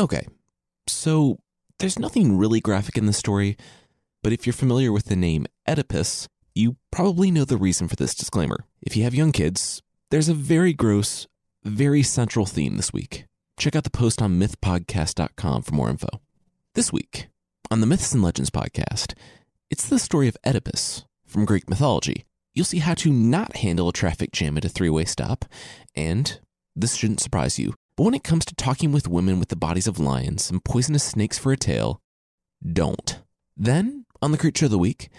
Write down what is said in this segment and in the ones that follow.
Okay, so there's nothing really graphic in the story, but if you're familiar with the name Oedipus, you probably know the reason for this disclaimer. If you have young kids, there's a very gross, very central theme this week. Check out the post on mythpodcast.com for more info. This week, on the Myths and Legends podcast, it's the story of Oedipus from Greek mythology. You'll see how to not handle a traffic jam at a three way stop, and this shouldn't surprise you, but when it comes to talking with women with the bodies of lions and poisonous snakes for a tail, don't. Then, on the creature of the week,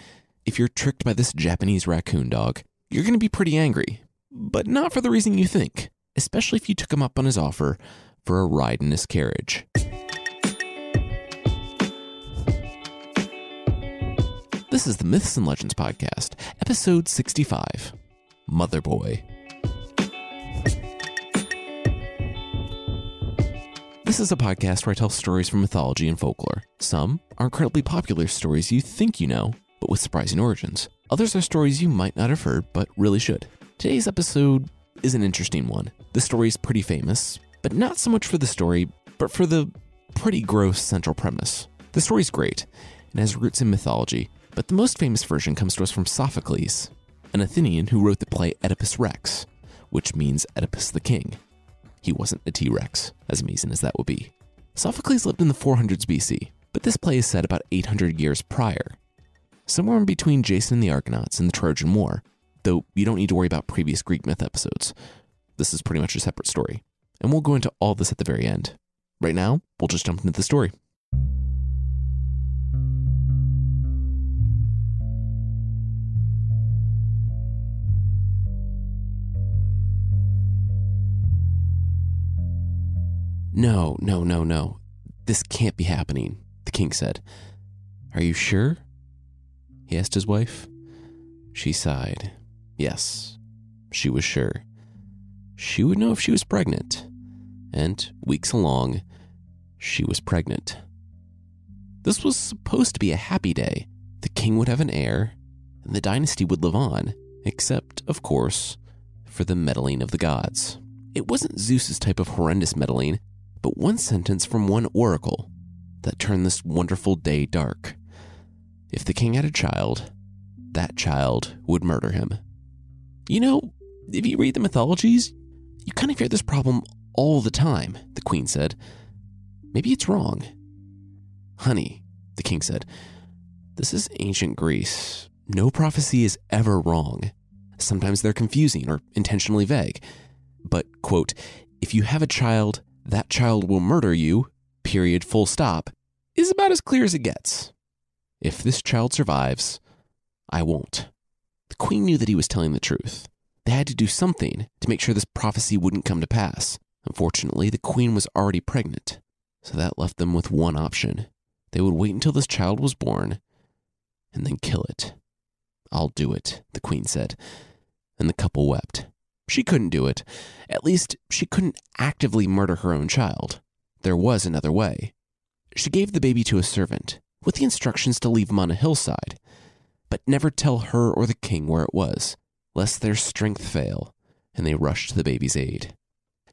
if you're tricked by this Japanese raccoon dog, you're going to be pretty angry, but not for the reason you think, especially if you took him up on his offer for a ride in his carriage. This is the Myths and Legends Podcast, episode 65 Mother Boy. This is a podcast where I tell stories from mythology and folklore. Some are incredibly popular stories you think you know, but with surprising origins. Others are stories you might not have heard, but really should. Today's episode is an interesting one. The story is pretty famous, but not so much for the story, but for the pretty gross central premise. The story's great and has roots in mythology, but the most famous version comes to us from Sophocles, an Athenian who wrote the play Oedipus Rex, which means Oedipus the King. He wasn't a T Rex, as amazing as that would be. Sophocles lived in the 400s BC, but this play is set about 800 years prior, somewhere in between Jason and the Argonauts and the Trojan War, though you don't need to worry about previous Greek myth episodes. This is pretty much a separate story, and we'll go into all this at the very end. Right now, we'll just jump into the story. No, no, no, no. This can't be happening, the king said. Are you sure? He asked his wife. She sighed. Yes, she was sure. She would know if she was pregnant. And weeks along, she was pregnant. This was supposed to be a happy day. The king would have an heir, and the dynasty would live on, except, of course, for the meddling of the gods. It wasn't Zeus's type of horrendous meddling, but one sentence from one oracle that turned this wonderful day dark. If the king had a child, that child would murder him. You know, if you read the mythologies, you kind of hear this problem all the time, the queen said. Maybe it's wrong. Honey, the king said, this is ancient Greece. No prophecy is ever wrong. Sometimes they're confusing or intentionally vague. But, quote, if you have a child that child will murder you, period, full stop, is about as clear as it gets. If this child survives, I won't. The queen knew that he was telling the truth. They had to do something to make sure this prophecy wouldn't come to pass. Unfortunately, the queen was already pregnant, so that left them with one option. They would wait until this child was born and then kill it. I'll do it, the queen said, and the couple wept. She couldn't do it. At least, she couldn't actively murder her own child. There was another way. She gave the baby to a servant, with the instructions to leave him on a hillside, but never tell her or the king where it was, lest their strength fail and they rush to the baby's aid.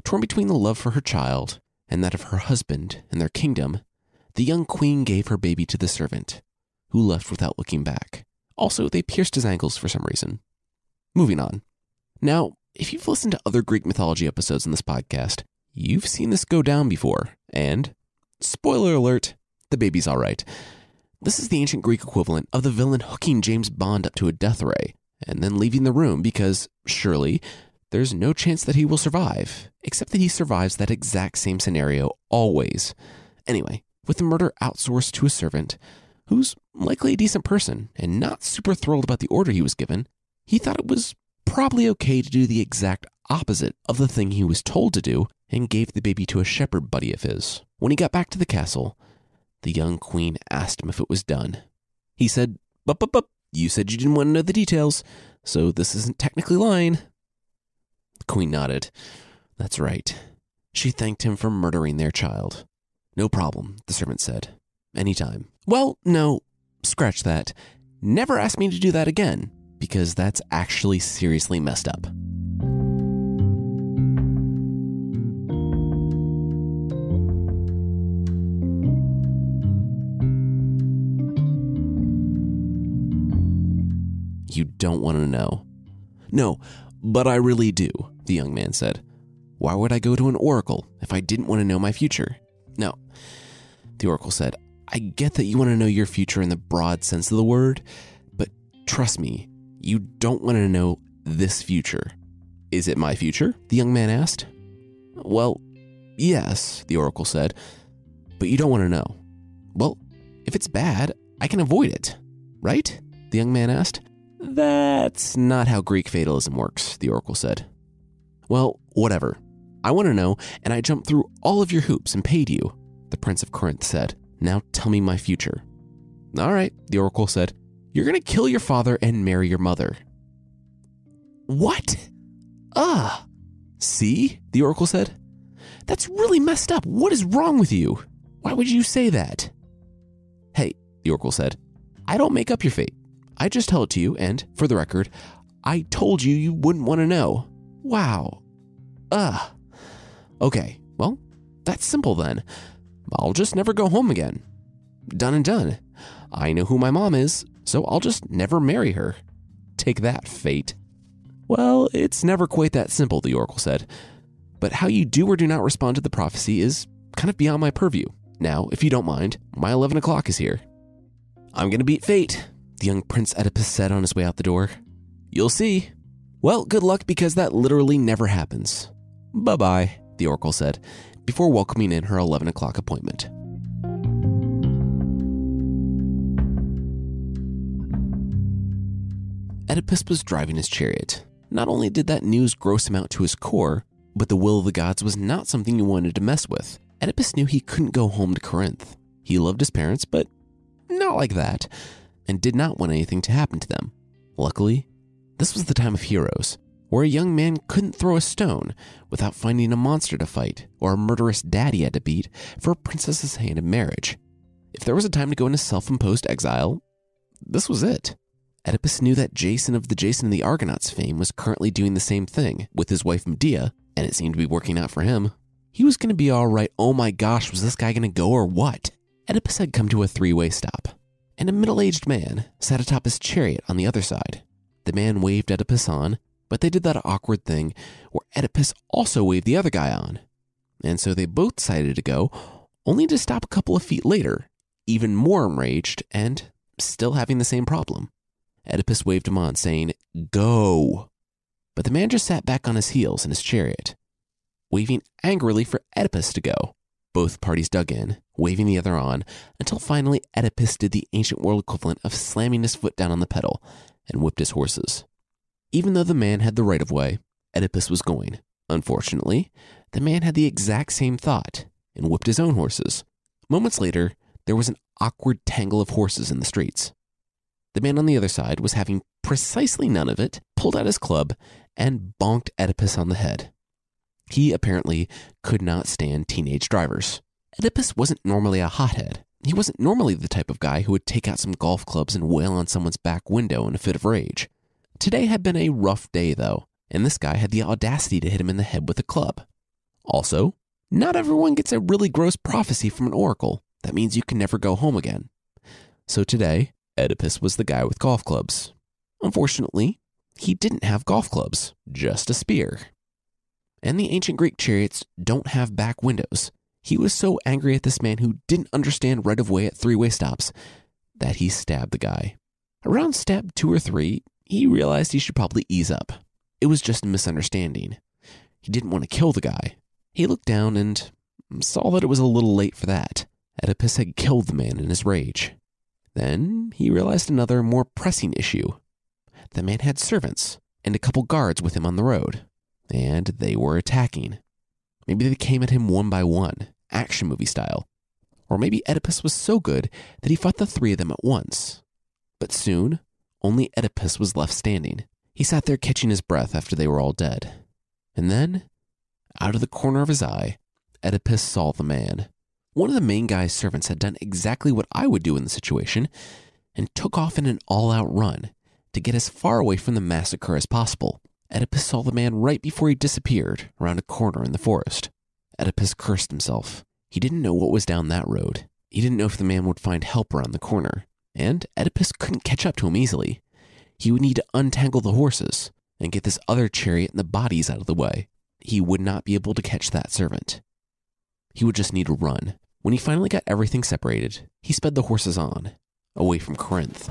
Torn between the love for her child and that of her husband and their kingdom, the young queen gave her baby to the servant, who left without looking back. Also, they pierced his ankles for some reason. Moving on. Now, if you've listened to other Greek mythology episodes in this podcast, you've seen this go down before. And, spoiler alert, the baby's all right. This is the ancient Greek equivalent of the villain hooking James Bond up to a death ray and then leaving the room because, surely, there's no chance that he will survive, except that he survives that exact same scenario always. Anyway, with the murder outsourced to a servant, who's likely a decent person and not super thrilled about the order he was given, he thought it was probably okay to do the exact opposite of the thing he was told to do and gave the baby to a shepherd buddy of his. When he got back to the castle, the young queen asked him if it was done. He said, Bup, bup, bup, you said you didn't want to know the details, so this isn't technically lying. The queen nodded. That's right. She thanked him for murdering their child. No problem, the servant said. Any time. Well, no, scratch that. Never ask me to do that again because that's actually seriously messed up. You don't want to know. No, but I really do, the young man said. Why would I go to an oracle if I didn't want to know my future? No. The oracle said, I get that you want to know your future in the broad sense of the word, but trust me, you don't want to know this future. Is it my future? The young man asked. Well, yes, the oracle said, but you don't want to know. Well, if it's bad, I can avoid it, right? The young man asked. That's not how Greek fatalism works, the oracle said. Well, whatever. I want to know, and I jumped through all of your hoops and paid you, the Prince of Corinth said. Now tell me my future. All right, the oracle said. You're going to kill your father and marry your mother. What? Ah. See? The oracle said. That's really messed up. What is wrong with you? Why would you say that? Hey, the oracle said. I don't make up your fate. I just tell it to you, and for the record, I told you you wouldn't want to know. Wow. Ugh. Okay, well, that's simple then. I'll just never go home again. Done and done. I know who my mom is, so I'll just never marry her. Take that, fate. Well, it's never quite that simple, the oracle said. But how you do or do not respond to the prophecy is kind of beyond my purview. Now, if you don't mind, my 11 o'clock is here. I'm to beat fate, the young Prince Oedipus said on his way out the door. You'll see. Well, good luck because that literally never happens. Bye bye, the oracle said, before welcoming in her 11 o'clock appointment. Oedipus was driving his chariot. Not only did that news gross him out to his core, but the will of the gods was not something he wanted to mess with. Oedipus knew he couldn't go home to Corinth. He loved his parents, but not like that, and did not want anything to happen to them. Luckily, this was the time of heroes, where a young man couldn't throw a stone without finding a monster to fight or a murderous daddy had to beat for a princess's hand in marriage. If there was a time to go into self imposed exile, this was it. Oedipus knew that Jason of the Jason and the Argonauts fame was currently doing the same thing with his wife Medea, and it seemed to be working out for him. He was going to be all right. Oh my gosh, was this guy going to go or what? Oedipus had come to a three way stop, and a middle aged man sat atop his chariot on the other side. The man waved Oedipus on, but they did that awkward thing where Oedipus also waved the other guy on. And so they both decided to go, only to stop a couple of feet later, even more enraged and still having the same problem. Oedipus waved him on, saying, Go. But the man just sat back on his heels in his chariot, waving angrily for Oedipus to go. Both parties dug in, waving the other on, until finally Oedipus did the ancient world equivalent of slamming his foot down on the pedal and whipped his horses. Even though the man had the right of way, Oedipus was going. Unfortunately, the man had the exact same thought and whipped his own horses. Moments later, there was an awkward tangle of horses in the streets. The man on the other side was having precisely none of it, pulled out his club, and bonked Oedipus on the head. He apparently could not stand teenage drivers. Oedipus wasn't normally a hothead. He wasn't normally the type of guy who would take out some golf clubs and wail on someone's back window in a fit of rage. Today had been a rough day, though, and this guy had the audacity to hit him in the head with a club. Also, not everyone gets a really gross prophecy from an oracle. That means you can never go home again. So today, Oedipus was the guy with golf clubs. Unfortunately, he didn't have golf clubs, just a spear. And the ancient Greek chariots don't have back windows. He was so angry at this man who didn't understand right of way at three way stops that he stabbed the guy. Around stab two or three, he realized he should probably ease up. It was just a misunderstanding. He didn't want to kill the guy. He looked down and saw that it was a little late for that. Oedipus had killed the man in his rage. Then he realized another, more pressing issue. The man had servants and a couple guards with him on the road, and they were attacking. Maybe they came at him one by one, action movie style. Or maybe Oedipus was so good that he fought the three of them at once. But soon, only Oedipus was left standing. He sat there catching his breath after they were all dead. And then, out of the corner of his eye, Oedipus saw the man. One of the main guy's servants had done exactly what I would do in the situation and took off in an all out run to get as far away from the massacre as possible. Oedipus saw the man right before he disappeared around a corner in the forest. Oedipus cursed himself. He didn't know what was down that road. He didn't know if the man would find help around the corner. And Oedipus couldn't catch up to him easily. he would need to untangle the horses and get this other chariot and the bodies out of the way. He would not be able to catch that servant. He would just need to run. When he finally got everything separated, he sped the horses on, away from Corinth.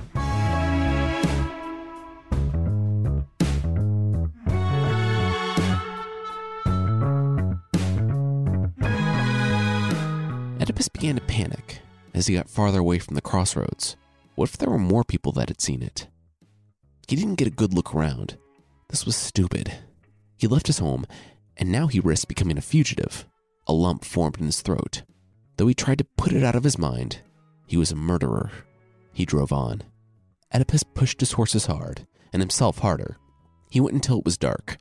Oedipus began to panic as he got farther away from the crossroads. What if there were more people that had seen it? He didn't get a good look around. This was stupid. He left his home, and now he risked becoming a fugitive. A lump formed in his throat. Though he tried to put it out of his mind, he was a murderer. He drove on. Oedipus pushed his horses hard, and himself harder. He went until it was dark,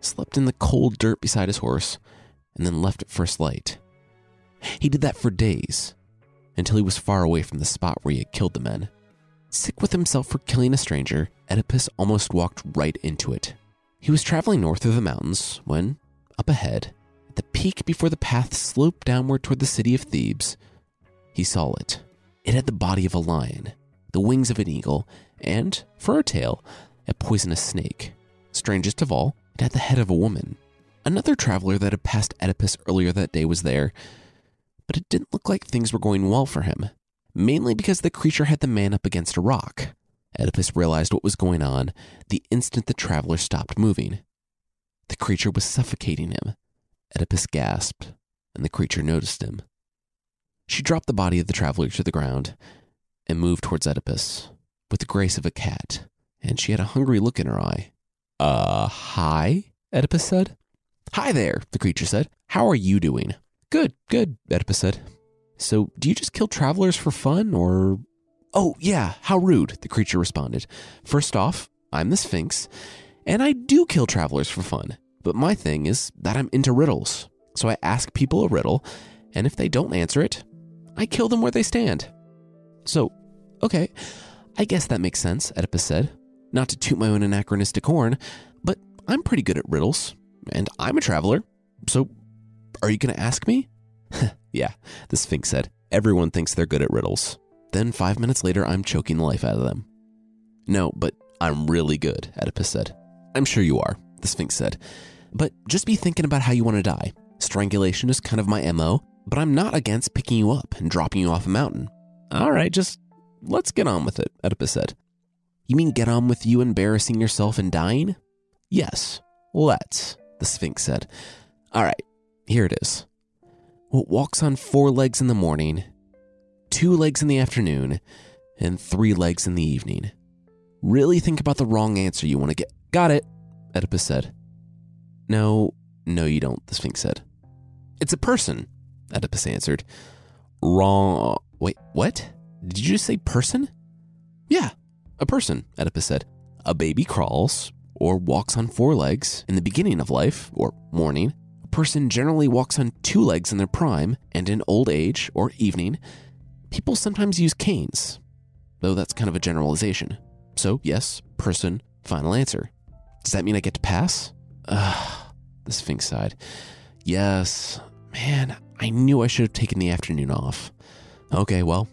slept in the cold dirt beside his horse, and then left at first light. He did that for days, until he was far away from the spot where he had killed the men. Sick with himself for killing a stranger, Oedipus almost walked right into it. He was traveling north through the mountains when, up ahead, the peak before the path sloped downward toward the city of Thebes, he saw it. It had the body of a lion, the wings of an eagle, and, for a tail, a poisonous snake. Strangest of all, it had the head of a woman. Another traveler that had passed Oedipus earlier that day was there, but it didn't look like things were going well for him, mainly because the creature had the man up against a rock. Oedipus realized what was going on the instant the traveler stopped moving. The creature was suffocating him. Oedipus gasped, and the creature noticed him. She dropped the body of the traveler to the ground and moved towards Oedipus with the grace of a cat, and she had a hungry look in her eye. Uh, hi? Oedipus said. Hi there, the creature said. How are you doing? Good, good, Oedipus said. So, do you just kill travelers for fun, or. Oh, yeah, how rude, the creature responded. First off, I'm the Sphinx, and I do kill travelers for fun. But my thing is that I'm into riddles. So I ask people a riddle, and if they don't answer it, I kill them where they stand. So, okay, I guess that makes sense, Oedipus said. Not to toot my own anachronistic horn, but I'm pretty good at riddles, and I'm a traveler, so are you going to ask me? yeah, the Sphinx said. Everyone thinks they're good at riddles. Then five minutes later, I'm choking the life out of them. No, but I'm really good, Oedipus said. I'm sure you are, the Sphinx said. But just be thinking about how you want to die. Strangulation is kind of my MO, but I'm not against picking you up and dropping you off a mountain. All right, just let's get on with it, Oedipus said. You mean get on with you embarrassing yourself and dying? Yes, let's, the Sphinx said. All right, here it is. What walks on four legs in the morning, two legs in the afternoon, and three legs in the evening. Really think about the wrong answer you want to get. Got it, Oedipus said. No, no, you don't, the Sphinx said. It's a person, Oedipus answered. Wrong. Wait, what? Did you just say person? Yeah, a person, Oedipus said. A baby crawls or walks on four legs in the beginning of life or morning a person generally walks on two legs in their prime, and in old age or evening, people sometimes use canes, though that's kind of a generalization. So, yes, person, final answer. Does that mean I get to pass? Ugh, the Sphinx sighed. Yes, man, I knew I should have taken the afternoon off. Okay, well,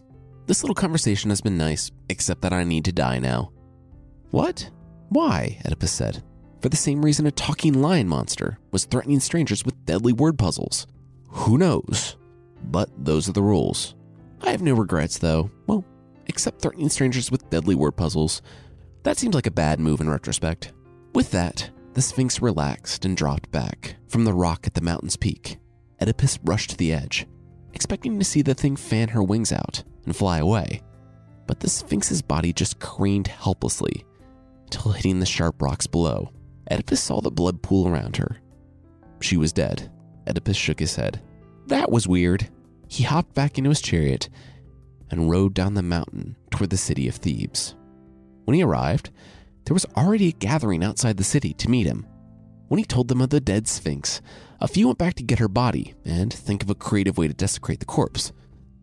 this little conversation has been nice, except that I need to die now. What? Why? Oedipus said for the same reason a talking lion monster was threatening strangers with deadly word puzzles. Who knows? But those are the rules. I have no regrets, though. Well, except threatening strangers with deadly word puzzles. That seems like a bad move in retrospect. With that, the Sphinx relaxed and dropped back from the rock at the mountain's peak. Oedipus rushed to the edge, expecting to see the thing fan her wings out and fly away. But the Sphinx's body just careened helplessly till hitting the sharp rocks below. Oedipus saw the blood pool around her. She was dead. Oedipus shook his head. That was weird. He hopped back into his chariot and rode down the mountain toward the city of Thebes. When he arrived, there was already a gathering outside the city to meet him. When he told them of the dead Sphinx, a few went back to get her body and think of a creative way to desecrate the corpse.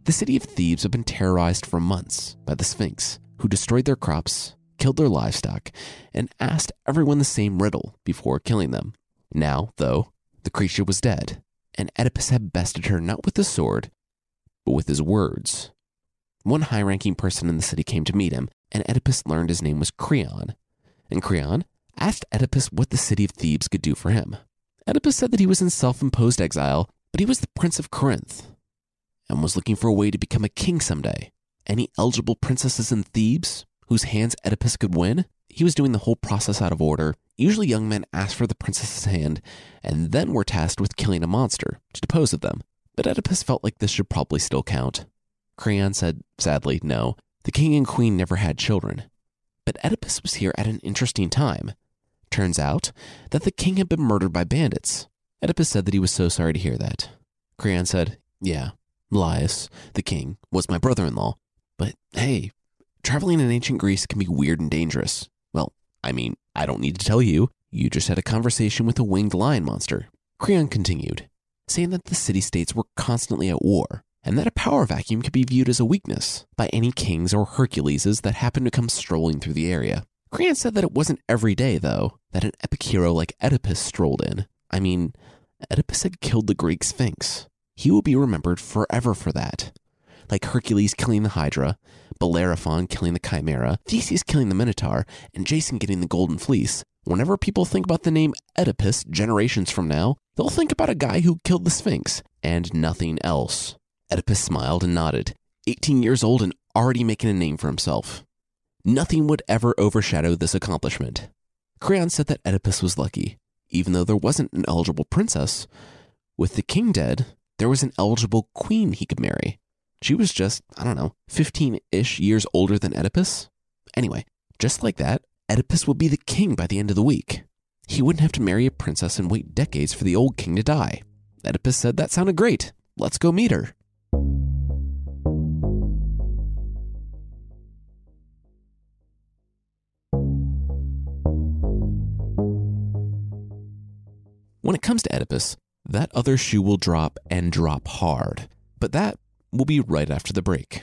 The city of Thebes had been terrorized for months by the Sphinx, who destroyed their crops killed their livestock, and asked everyone the same riddle before killing them. Now, though, the creature was dead, and Oedipus had bested her not with his sword, but with his words. one high ranking person in the city came to meet him, and Oedipus learned his name was Creon. And Creon asked Oedipus what the city of Thebes could do for him. Oedipus said that he was in self imposed exile, but he was the prince of Corinth and was looking for a way to become a king someday. Any eligible princesses in Thebes whose hands Oedipus could win? He was doing the whole process out of order. Usually, young men asked for the princess's hand and then were tasked with killing a monster to depose of them. But Oedipus felt like this should probably still count. Creon said, sadly, no. The king and queen never had children. But Oedipus was here at an interesting time. Turns out that the king had been murdered by bandits. Oedipus said that he was so sorry to hear that. Creon said, Yeah, Laius, the king, was my brother in law. But hey, traveling in ancient Greece can be weird and dangerous. Well, I mean, I don't need to tell you. You just had a conversation with a winged lion monster. Creon continued, saying that the city states were constantly at war, and that a power vacuum could be viewed as a weakness by any kings or Herculeses that happened to come strolling through the area. Creon said that it wasn't every day, though, that an epic hero like Oedipus strolled in. I mean, Oedipus had killed the Greek Sphinx. He will be remembered forever for that. Like Hercules killing the Hydra, Bellerophon killing the Chimera, Theseus killing the Minotaur, and Jason getting the Golden Fleece, whenever people think about the name Oedipus generations from now, they'll think about a guy who killed the Sphinx and nothing else. Oedipus smiled and nodded, 18 years old and already making a name for himself. Nothing would ever overshadow this accomplishment. Creon said that Oedipus was lucky, even though there wasn't an eligible princess. With the king dead, there was an eligible queen he could marry. She was just, I don't know, 15 ish years older than Oedipus. Anyway, just like that, Oedipus would be the king by the end of the week. He wouldn't have to marry a princess and wait decades for the old king to die. Oedipus said that sounded great. Let's go meet her. When it comes to Oedipus, that other shoe will drop and drop hard. But that will be right after the break.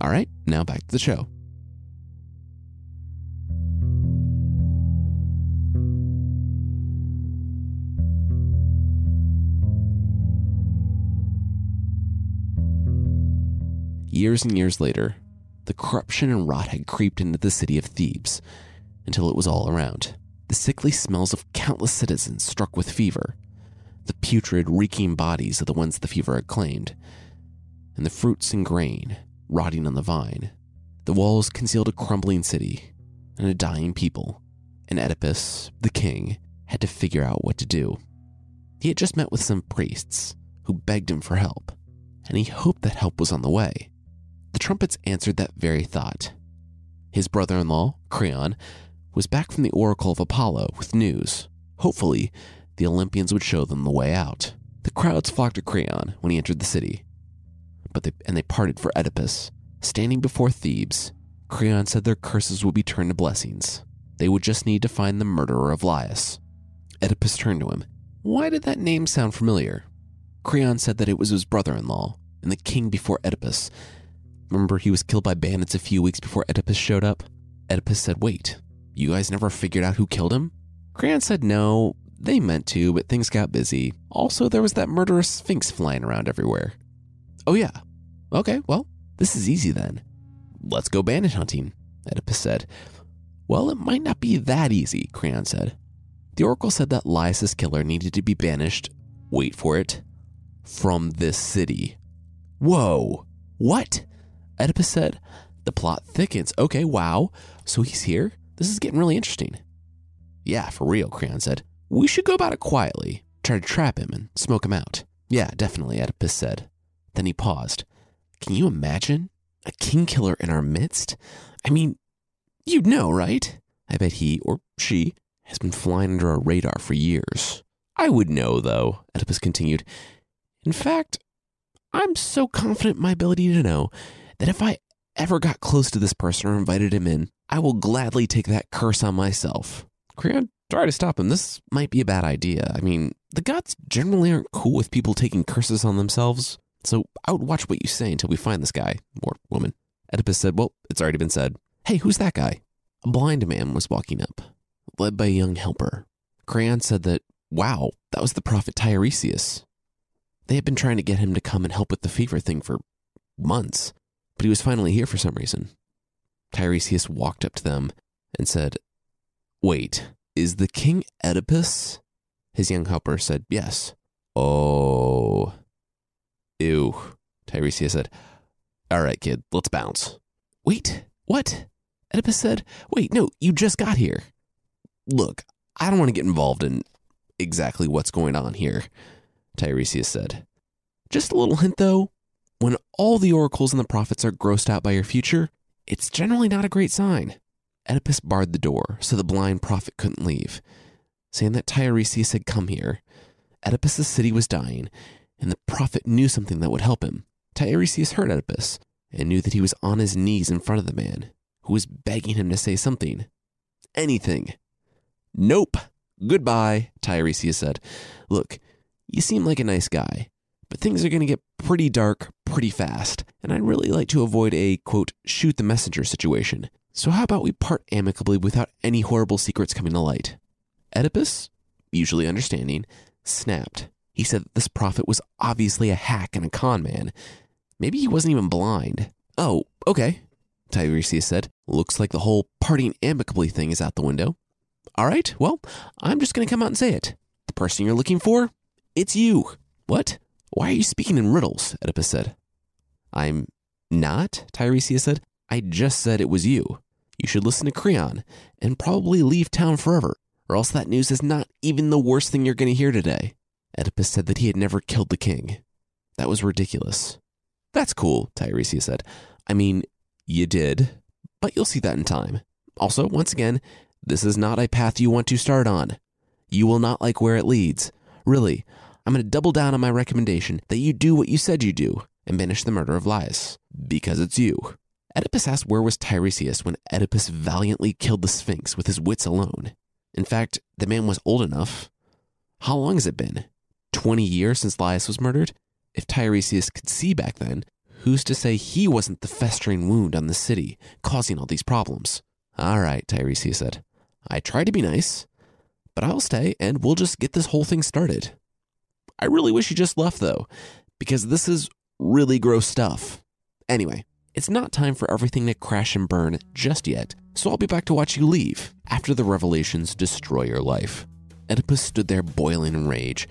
All right, now back to the show. Years and years later, the corruption and rot had creeped into the city of Thebes until it was all around. The sickly smells of countless citizens struck with fever, the putrid, reeking bodies of the ones the fever had claimed, and the fruits and grain rotting on the vine. The walls concealed a crumbling city and a dying people, and Oedipus, the king, had to figure out what to do. He had just met with some priests who begged him for help, and he hoped that help was on the way. The trumpets answered that very thought. His brother in law, Creon, was back from the Oracle of Apollo with news. Hopefully, the Olympians would show them the way out. The crowds flocked to Creon when he entered the city, but they, and they parted for Oedipus. Standing before Thebes, Creon said their curses would be turned to blessings. They would just need to find the murderer of Laius. Oedipus turned to him. Why did that name sound familiar? Creon said that it was his brother in law and the king before Oedipus. Remember, he was killed by bandits a few weeks before Oedipus showed up? Oedipus said, Wait, you guys never figured out who killed him? Creon said, No, they meant to, but things got busy. Also, there was that murderous sphinx flying around everywhere. Oh, yeah. Okay, well, this is easy then. Let's go bandit hunting, Oedipus said. Well, it might not be that easy, Creon said. The oracle said that Laius' killer needed to be banished, wait for it, from this city. Whoa, what? Oedipus said. The plot thickens. Okay, wow. So he's here? This is getting really interesting. Yeah, for real, Creon said. We should go about it quietly, try to trap him and smoke him out. Yeah, definitely, Oedipus said. Then he paused. Can you imagine? A king killer in our midst? I mean, you'd know, right? I bet he, or she, has been flying under our radar for years. I would know, though, Oedipus continued. In fact, I'm so confident in my ability to know that if I ever got close to this person or invited him in, I will gladly take that curse on myself. Creon, try to stop him. This might be a bad idea. I mean, the gods generally aren't cool with people taking curses on themselves. So I would watch what you say until we find this guy or woman. Oedipus said, Well, it's already been said. Hey, who's that guy? A blind man was walking up, led by a young helper. Creon said that, wow, that was the prophet Tiresias. They had been trying to get him to come and help with the fever thing for months, but he was finally here for some reason. Tiresias walked up to them and said, Wait, is the king Oedipus? His young helper said, Yes. Oh. Ew, Tiresias said. All right, kid, let's bounce. Wait, what? Oedipus said, Wait, no, you just got here. Look, I don't want to get involved in exactly what's going on here, Tiresias said. Just a little hint though when all the oracles and the prophets are grossed out by your future, it's generally not a great sign. Oedipus barred the door so the blind prophet couldn't leave, saying that Tiresias had come here. Oedipus's city was dying, and the prophet knew something that would help him. Tiresias heard Oedipus and knew that he was on his knees in front of the man, who was begging him to say something. Anything. Nope. Goodbye, Tiresias said. Look, you seem like a nice guy, but things are going to get pretty dark pretty fast, and I'd really like to avoid a, quote, shoot the messenger situation. So how about we part amicably without any horrible secrets coming to light? Oedipus, usually understanding, snapped. He said that this prophet was obviously a hack and a con man. Maybe he wasn't even blind. Oh, okay, Tiresias said. Looks like the whole parting amicably thing is out the window. All right, well, I'm just going to come out and say it. The person you're looking for, it's you. What? Why are you speaking in riddles? Oedipus said. I'm not, Tiresias said. I just said it was you. You should listen to Creon and probably leave town forever, or else that news is not even the worst thing you're going to hear today. Oedipus said that he had never killed the king. That was ridiculous. That's cool, Tiresias said. I mean, you did, but you'll see that in time. Also, once again, this is not a path you want to start on. You will not like where it leads. Really, I'm going to double down on my recommendation that you do what you said you do and banish the murder of Laius, because it's you. Oedipus asked where was Tiresias when Oedipus valiantly killed the Sphinx with his wits alone. In fact, the man was old enough. How long has it been? 20 years since Laius was murdered? If Tiresias could see back then, who's to say he wasn't the festering wound on the city causing all these problems? All right, Tiresias said. I try to be nice, but I'll stay and we'll just get this whole thing started. I really wish you just left though, because this is really gross stuff. Anyway, it's not time for everything to crash and burn just yet, so I'll be back to watch you leave after the revelations destroy your life. Oedipus stood there boiling in rage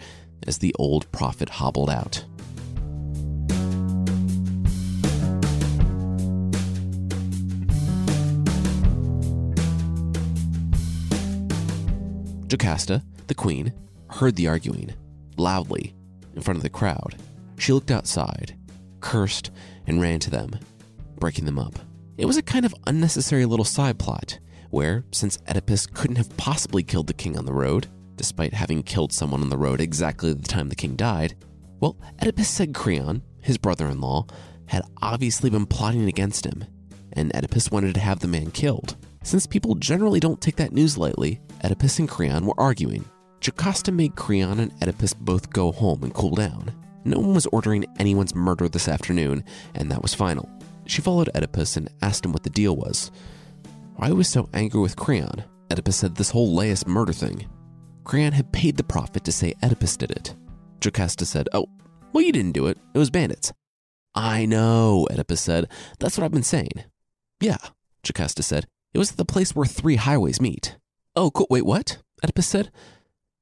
as the old prophet hobbled out. Jocasta, the queen, heard the arguing loudly in front of the crowd. She looked outside, cursed, and ran to them, breaking them up. It was a kind of unnecessary little side plot where, since Oedipus couldn't have possibly killed the king on the road, despite having killed someone on the road exactly the time the king died, well, Oedipus said Creon, his brother in law, had obviously been plotting against him, and Oedipus wanted to have the man killed. Since people generally don't take that news lightly, Oedipus and Creon were arguing. Jocasta made Creon and Oedipus both go home and cool down. No one was ordering anyone's murder this afternoon, and that was final. She followed Oedipus and asked him what the deal was. Why was so angry with Creon? Oedipus said this whole Laius murder thing. Creon had paid the prophet to say Oedipus did it. Jocasta said, Oh, well, you didn't do it. It was bandits. I know, Oedipus said. That's what I've been saying. Yeah, Jocasta said. It was at the place where three highways meet. Oh, cool. Wait, what? Oedipus said.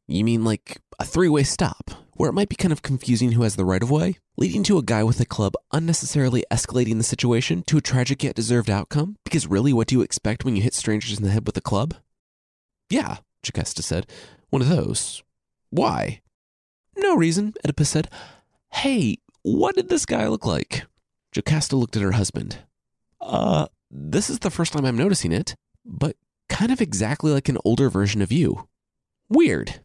You mean like a three way stop, where it might be kind of confusing who has the right of way, leading to a guy with a club unnecessarily escalating the situation to a tragic yet deserved outcome? Because really, what do you expect when you hit strangers in the head with a club? Yeah, Jocasta said. One of those. Why? No reason, Oedipus said. Hey, what did this guy look like? Jocasta looked at her husband. Uh, this is the first time I'm noticing it, but kind of exactly like an older version of you. Weird.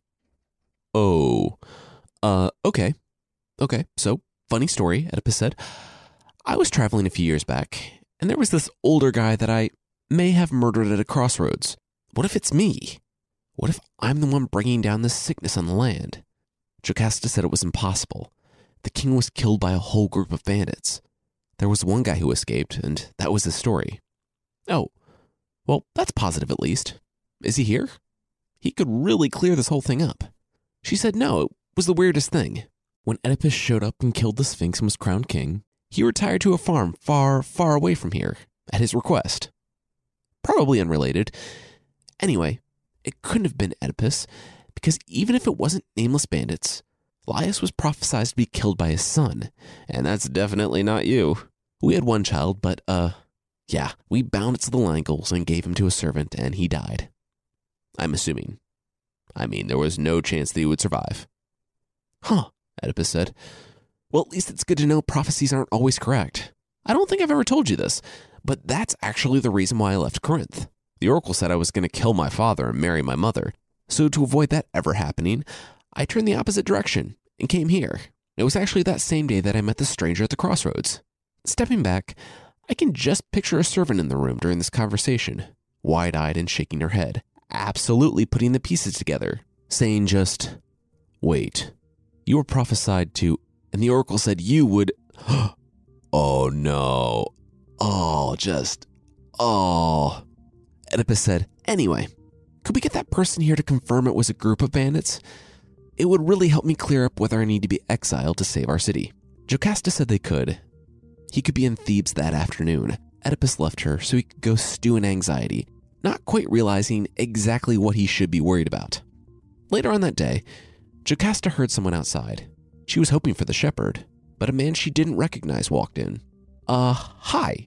Oh, uh, okay. Okay, so funny story, Oedipus said. I was traveling a few years back, and there was this older guy that I may have murdered at a crossroads. What if it's me? What if I'm the one bringing down this sickness on the land? Jocasta said it was impossible. The king was killed by a whole group of bandits. There was one guy who escaped, and that was the story. Oh, well, that's positive at least. Is he here? He could really clear this whole thing up. She said no, it was the weirdest thing. When Oedipus showed up and killed the Sphinx and was crowned king, he retired to a farm far, far away from here, at his request. Probably unrelated. Anyway, it couldn't have been Oedipus, because even if it wasn't nameless bandits, Laius was prophesied to be killed by his son, and that's definitely not you. We had one child, but, uh, yeah, we bound it to the Langles and gave him to a servant, and he died. I'm assuming. I mean, there was no chance that he would survive. Huh, Oedipus said. Well, at least it's good to know prophecies aren't always correct. I don't think I've ever told you this, but that's actually the reason why I left Corinth. The oracle said I was going to kill my father and marry my mother. So, to avoid that ever happening, I turned the opposite direction and came here. It was actually that same day that I met the stranger at the crossroads. Stepping back, I can just picture a servant in the room during this conversation, wide eyed and shaking her head, absolutely putting the pieces together, saying just, Wait, you were prophesied to, and the oracle said you would. oh no. Oh, just. Oh. Oedipus said, Anyway, could we get that person here to confirm it was a group of bandits? It would really help me clear up whether I need to be exiled to save our city. Jocasta said they could. He could be in Thebes that afternoon. Oedipus left her so he could go stew in anxiety, not quite realizing exactly what he should be worried about. Later on that day, Jocasta heard someone outside. She was hoping for the shepherd, but a man she didn't recognize walked in. Uh, hi.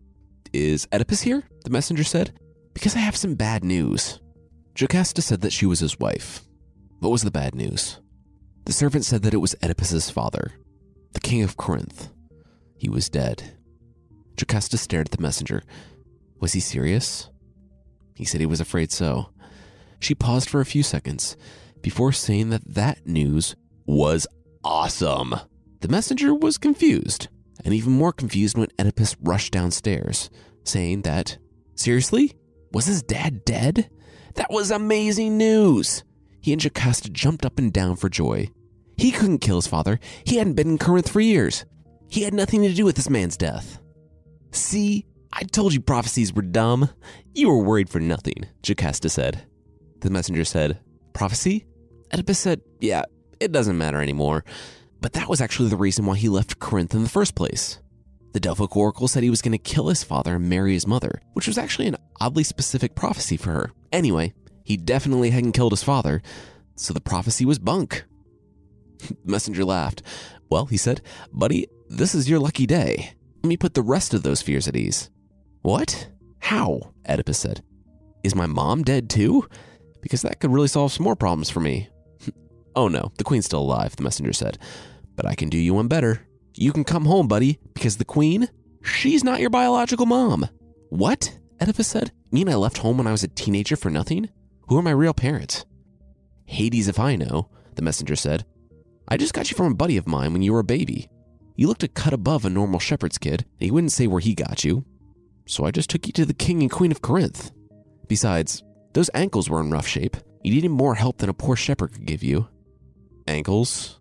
Is Oedipus here? The messenger said. Because I have some bad news. Jocasta said that she was his wife. What was the bad news? The servant said that it was Oedipus's father, the king of Corinth. He was dead. Jocasta stared at the messenger. Was he serious? He said he was afraid so. She paused for a few seconds before saying that that news was awesome. The messenger was confused, and even more confused when Oedipus rushed downstairs, saying that, Seriously? Was his dad dead? That was amazing news! He and Jocasta jumped up and down for joy. He couldn't kill his father. He hadn't been in Corinth for years. He had nothing to do with this man's death. See, I told you prophecies were dumb. You were worried for nothing, Jocasta said. The messenger said, Prophecy? Oedipus said, Yeah, it doesn't matter anymore. But that was actually the reason why he left Corinth in the first place. The Delphic Oracle said he was going to kill his father and marry his mother, which was actually an oddly specific prophecy for her. Anyway, he definitely hadn't killed his father, so the prophecy was bunk. the messenger laughed. Well, he said, Buddy, this is your lucky day. Let me put the rest of those fears at ease. What? How? Oedipus said. Is my mom dead too? Because that could really solve some more problems for me. oh no, the queen's still alive, the messenger said. But I can do you one better. You can come home, buddy, because the queen, she's not your biological mom. What? Oedipus said. Mean I left home when I was a teenager for nothing? Who are my real parents? Hades if I know, the messenger said. I just got you from a buddy of mine when you were a baby. You looked a cut above a normal shepherd's kid, and he wouldn't say where he got you. So I just took you to the king and queen of Corinth. Besides, those ankles were in rough shape. You needed more help than a poor shepherd could give you. Ankles?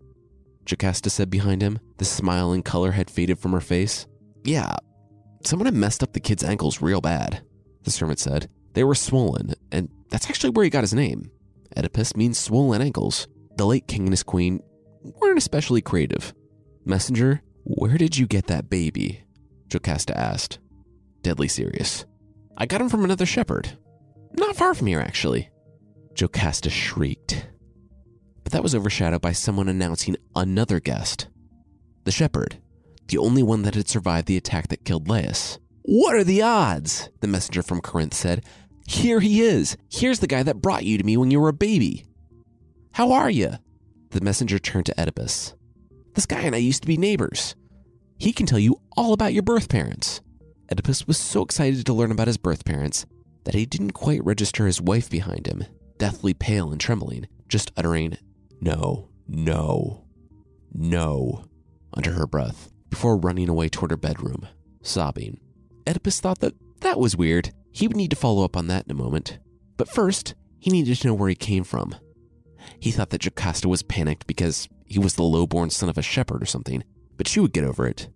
Jocasta said behind him. The smile and color had faded from her face. Yeah, someone had messed up the kid's ankles real bad, the servant said. They were swollen, and that's actually where he got his name. Oedipus means swollen ankles. The late king and his queen weren't especially creative. Messenger, where did you get that baby? Jocasta asked. Deadly serious. I got him from another shepherd. Not far from here, actually. Jocasta shrieked. But that was overshadowed by someone announcing another guest the shepherd, the only one that had survived the attack that killed Laius. What are the odds? The messenger from Corinth said. Here he is. Here's the guy that brought you to me when you were a baby. How are you? The messenger turned to Oedipus. This guy and I used to be neighbors. He can tell you all about your birth parents. Oedipus was so excited to learn about his birth parents that he didn't quite register his wife behind him, deathly pale and trembling, just uttering, No, no, no, under her breath, before running away toward her bedroom, sobbing. Oedipus thought that that was weird. He would need to follow up on that in a moment. But first, he needed to know where he came from. He thought that Jocasta was panicked because he was the low-born son of a shepherd or something, but she would get over it.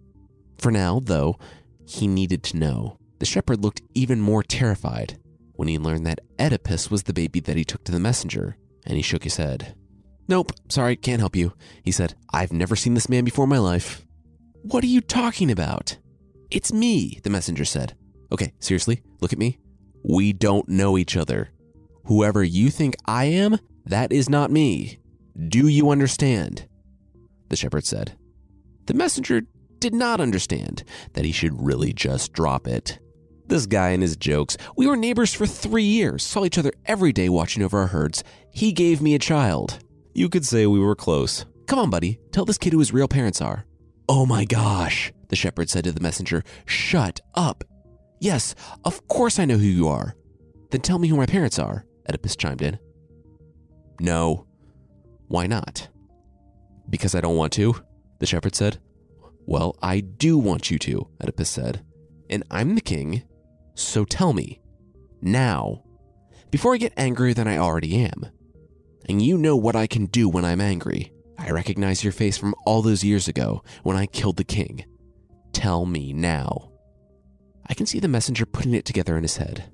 For now, though, he needed to know. The shepherd looked even more terrified when he learned that Oedipus was the baby that he took to the messenger, and he shook his head. Nope, sorry, can't help you, he said. I've never seen this man before in my life. What are you talking about? It's me, the messenger said. Okay, seriously, look at me. We don't know each other. Whoever you think I am, that is not me. Do you understand? The shepherd said. The messenger did not understand that he should really just drop it. This guy and his jokes. We were neighbors for three years, saw each other every day watching over our herds. He gave me a child. You could say we were close. Come on, buddy, tell this kid who his real parents are. Oh my gosh, the shepherd said to the messenger. Shut up. Yes, of course I know who you are. Then tell me who my parents are, Oedipus chimed in. No. Why not? Because I don't want to, the shepherd said. Well, I do want you to, Oedipus said. And I'm the king, so tell me. Now. Before I get angrier than I already am. And you know what I can do when I'm angry. I recognize your face from all those years ago when I killed the king. Tell me now. I can see the messenger putting it together in his head.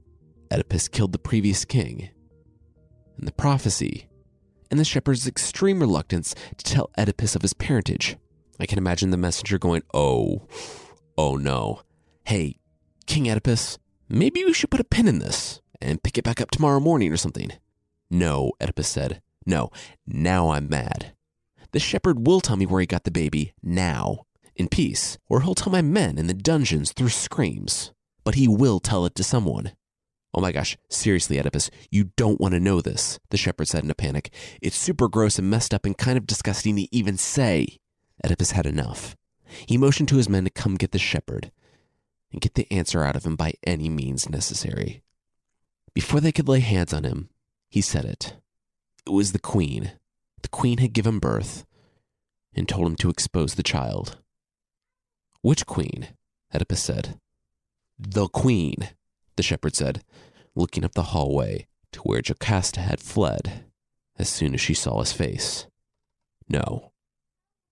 Oedipus killed the previous king. And the prophecy, and the shepherd's extreme reluctance to tell Oedipus of his parentage. I can imagine the messenger going, Oh, oh no. Hey, King Oedipus, maybe we should put a pin in this and pick it back up tomorrow morning or something. No, Oedipus said. No, now I'm mad. The shepherd will tell me where he got the baby now, in peace, or he'll tell my men in the dungeons through screams. But he will tell it to someone. Oh my gosh, seriously, Oedipus, you don't want to know this, the shepherd said in a panic. It's super gross and messed up and kind of disgusting to even say. Oedipus had enough. He motioned to his men to come get the shepherd and get the answer out of him by any means necessary. Before they could lay hands on him, he said it. It was the queen. The queen had given birth and told him to expose the child. Which queen? Oedipus said. The queen, the shepherd said, looking up the hallway to where Jocasta had fled as soon as she saw his face. No.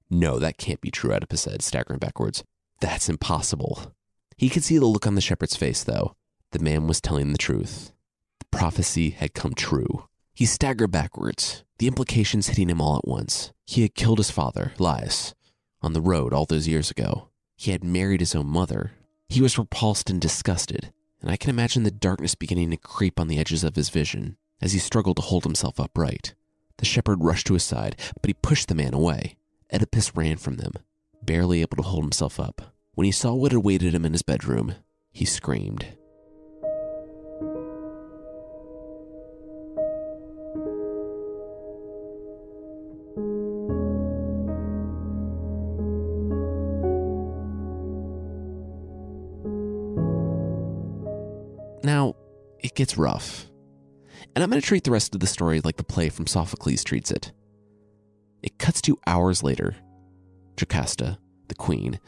No, that can't be true, Oedipus said, staggering backwards. That's impossible. He could see the look on the shepherd's face, though. The man was telling the truth. Prophecy had come true. He staggered backwards, the implications hitting him all at once. He had killed his father, Laius, on the road all those years ago. he had married his own mother. He was repulsed and disgusted, and I can imagine the darkness beginning to creep on the edges of his vision as he struggled to hold himself upright. The shepherd rushed to his side, but he pushed the man away. Oedipus ran from them, barely able to hold himself up. When he saw what awaited him in his bedroom, he screamed. Gets rough. And I'm going to treat the rest of the story like the play from Sophocles treats it. It cuts to hours later. Jocasta, the queen,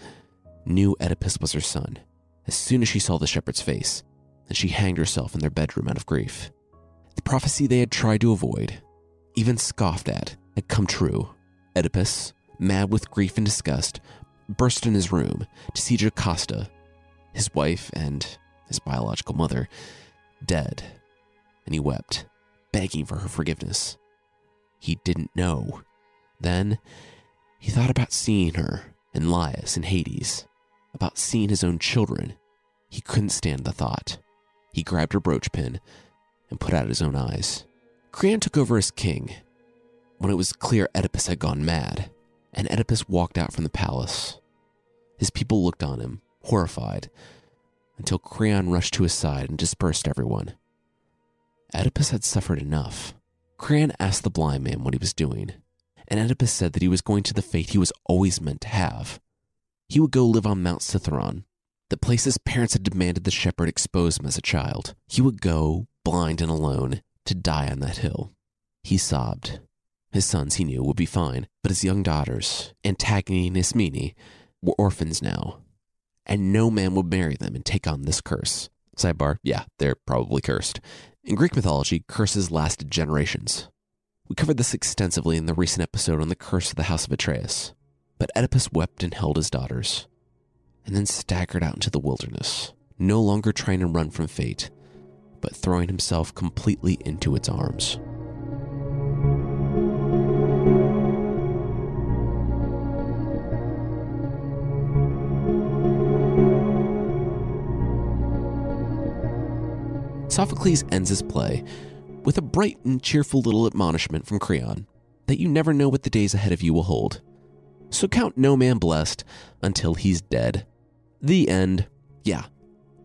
knew Oedipus was her son as soon as she saw the shepherd's face, and she hanged herself in their bedroom out of grief. The prophecy they had tried to avoid, even scoffed at, had come true. Oedipus, mad with grief and disgust, burst in his room to see Jocasta, his wife and his biological mother, dead, and he wept, begging for her forgiveness. He didn't know. Then he thought about seeing her in Laius and Hades, about seeing his own children. He couldn't stand the thought. He grabbed her brooch pin and put out his own eyes. Creon took over as king when it was clear Oedipus had gone mad, and Oedipus walked out from the palace. His people looked on him, horrified, until Creon rushed to his side and dispersed everyone. Oedipus had suffered enough. Creon asked the blind man what he was doing, and Oedipus said that he was going to the fate he was always meant to have. He would go live on Mount Cithaeron, the place his parents had demanded the shepherd expose him as a child. He would go, blind and alone, to die on that hill. He sobbed. His sons, he knew, would be fine, but his young daughters, Antigone and Ismene, were orphans now, and no man would marry them and take on this curse. Sidebar, yeah, they're probably cursed. In Greek mythology, curses lasted generations. We covered this extensively in the recent episode on the curse of the house of Atreus. But Oedipus wept and held his daughters, and then staggered out into the wilderness, no longer trying to run from fate, but throwing himself completely into its arms. Sophocles ends his play with a bright and cheerful little admonishment from Creon that you never know what the days ahead of you will hold. So count no man blessed until he's dead. The end. Yeah,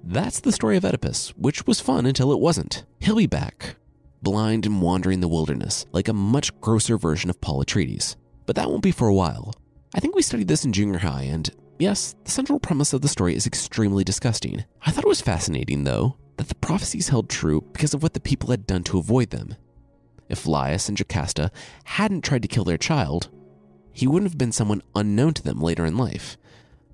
that's the story of Oedipus, which was fun until it wasn't. He'll be back, blind and wandering the wilderness, like a much grosser version of Paul Atreides. But that won't be for a while. I think we studied this in junior high, and yes, the central premise of the story is extremely disgusting. I thought it was fascinating, though, that the prophecies held true because of what the people had done to avoid them. If Laius and Jocasta hadn't tried to kill their child, he wouldn't have been someone unknown to them later in life.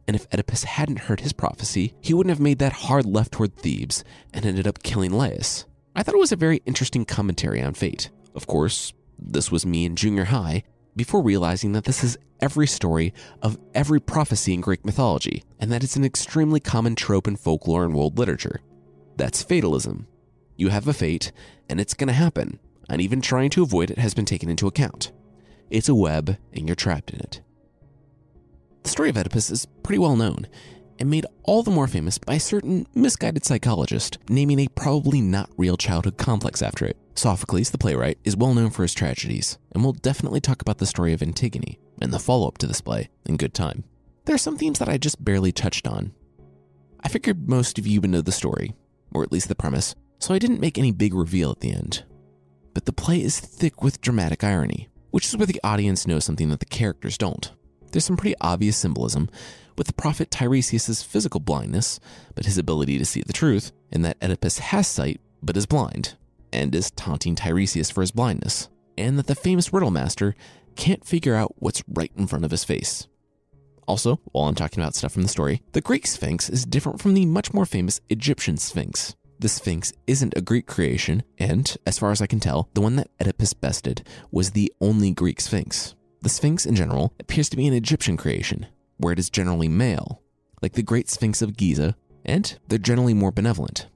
And if Oedipus hadn't heard his prophecy, he wouldn't have made that hard left toward Thebes and ended up killing Laius. I thought it was a very interesting commentary on fate. Of course, this was me in junior high, before realizing that this is every story of every prophecy in Greek mythology, and that it's an extremely common trope in folklore and world literature. That's fatalism. You have a fate, and it's going to happen, and even trying to avoid it has been taken into account. It's a web, and you're trapped in it. The story of Oedipus is pretty well known, and made all the more famous by a certain misguided psychologist naming a probably not real childhood complex after it. Sophocles, the playwright, is well known for his tragedies, and we'll definitely talk about the story of Antigone and the follow up to this play in good time. There are some themes that I just barely touched on. I figured most of you know the story, or at least the premise, so I didn't make any big reveal at the end. But the play is thick with dramatic irony, which is where the audience knows something that the characters don't. There's some pretty obvious symbolism, with the prophet Tiresias' physical blindness, but his ability to see the truth, and that Oedipus has sight but is blind, and is taunting Tiresias for his blindness, and that the famous riddle master can't figure out what's right in front of his face. Also, while I'm talking about stuff from the story, the Greek Sphinx is different from the much more famous Egyptian Sphinx. The Sphinx isn't a Greek creation, and, as far as I can tell, the one that Oedipus bested was the only Greek Sphinx. The Sphinx, in general, appears to be an Egyptian creation, where it is generally male, like the Great Sphinx of Giza, and they're generally more benevolent.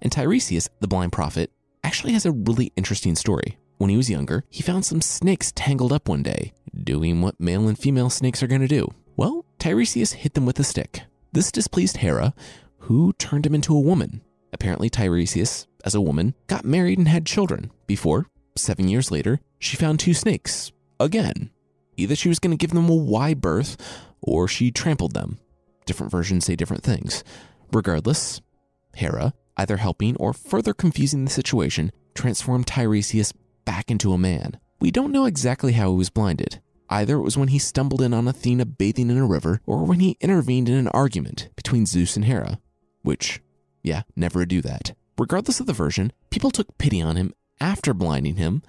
And Tiresias, the blind prophet, actually has a really interesting story. When he was younger, he found some snakes tangled up one day, doing what male and female snakes are going to do Well, Tiresias hit them with a stick. This displeased Hera, who turned him into a woman. Apparently, Tiresias, as a woman, got married and had children before, seven years later, she found two snakes. Again. Either she was going to give them a wide berth or she trampled them. Different versions say different things. Regardless, Hera, either helping or further confusing the situation, transformed Tiresias back into a man. We don't know exactly how he was blinded. Either it was when he stumbled in on Athena bathing in a river, or when he intervened in an argument between Zeus and Hera. Which, yeah, never do that. Regardless of the version, people took pity on him after blinding him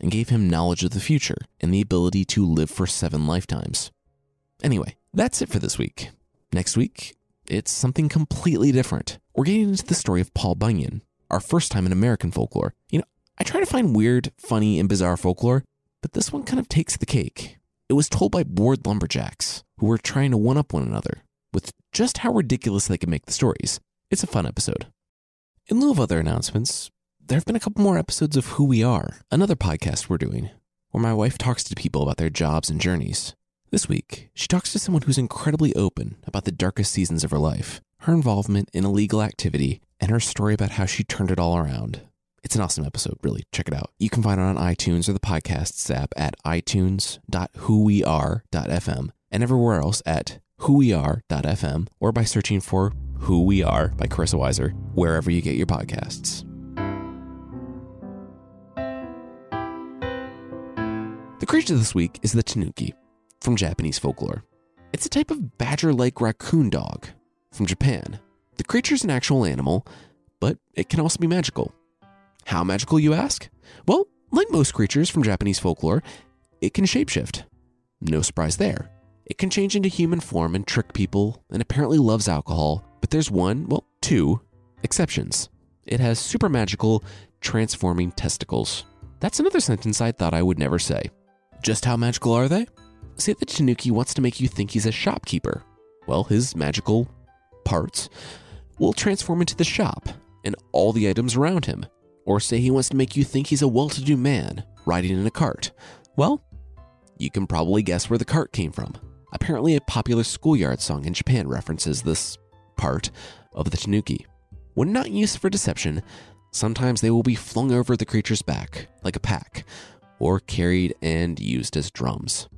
and gave him knowledge of the future and the ability to live for seven lifetimes. Anyway, that's it for this week. Next week, it's something completely different. We're getting into the story of Paul Bunyan, our first time in American folklore. You know, I try to find weird, funny, and bizarre folklore, but this one kind of takes the cake. It was told by bored lumberjacks who were trying to one up one another with just how ridiculous they could make the stories. It's a fun episode. In lieu of other announcements, there have been a couple more episodes of Who We Are, another podcast we're doing, where my wife talks to people about their jobs and journeys. This week, she talks to someone who's incredibly open about the darkest seasons of her life, her involvement in illegal activity, and her story about how she turned it all around. It's an awesome episode, really. Check it out. You can find it on iTunes or the podcasts app at itunes.whoweare.fm and everywhere else at whoweare.fm or by searching for Who We Are by Carissa Weiser, wherever you get your podcasts. The creature this week is the tanuki from Japanese folklore. It's a type of badger like raccoon dog from Japan. The creature is an actual animal, but it can also be magical. How magical, you ask? Well, like most creatures from Japanese folklore, it can shapeshift. No surprise there. It can change into human form and trick people, and apparently loves alcohol, but there's one, well, two exceptions. It has super magical, transforming testicles. That's another sentence I thought I would never say. Just how magical are they? Say that Tanuki wants to make you think he's a shopkeeper. Well, his magical parts will transform into the shop and all the items around him. Or say he wants to make you think he's a well to do man riding in a cart. Well, you can probably guess where the cart came from. Apparently, a popular schoolyard song in Japan references this part of the tanuki. When not used for deception, sometimes they will be flung over the creature's back, like a pack, or carried and used as drums.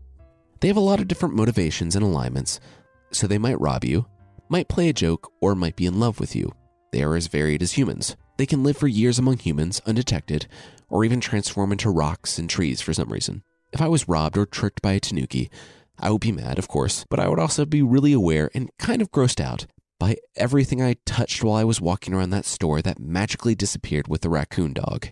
They have a lot of different motivations and alignments, so they might rob you, might play a joke, or might be in love with you. They are as varied as humans. They can live for years among humans undetected, or even transform into rocks and trees for some reason. If I was robbed or tricked by a tanuki, I would be mad, of course, but I would also be really aware and kind of grossed out by everything I touched while I was walking around that store that magically disappeared with the raccoon dog.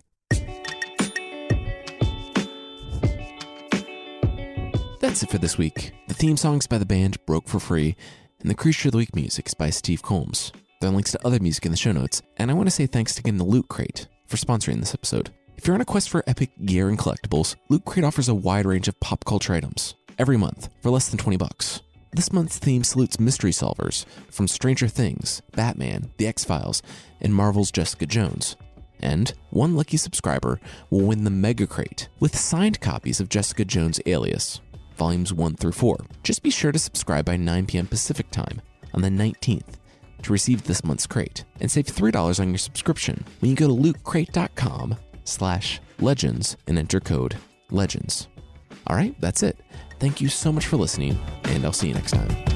That's it for this week. The theme songs by the band Broke for Free, and the Creature of the Week music is by Steve Combs. There are links to other music in the show notes, and I want to say thanks again to Loot Crate for sponsoring this episode. If you're on a quest for epic gear and collectibles, Loot Crate offers a wide range of pop culture items every month for less than 20 bucks. This month's theme salutes mystery solvers from Stranger Things, Batman, The X Files, and Marvel's Jessica Jones. And one lucky subscriber will win the Mega Crate with signed copies of Jessica Jones Alias, volumes 1 through 4. Just be sure to subscribe by 9 p.m. Pacific time on the 19th to receive this month's crate and save $3 on your subscription when you go to lootcrate.com slash legends and enter code legends. All right, that's it. Thank you so much for listening, and I'll see you next time.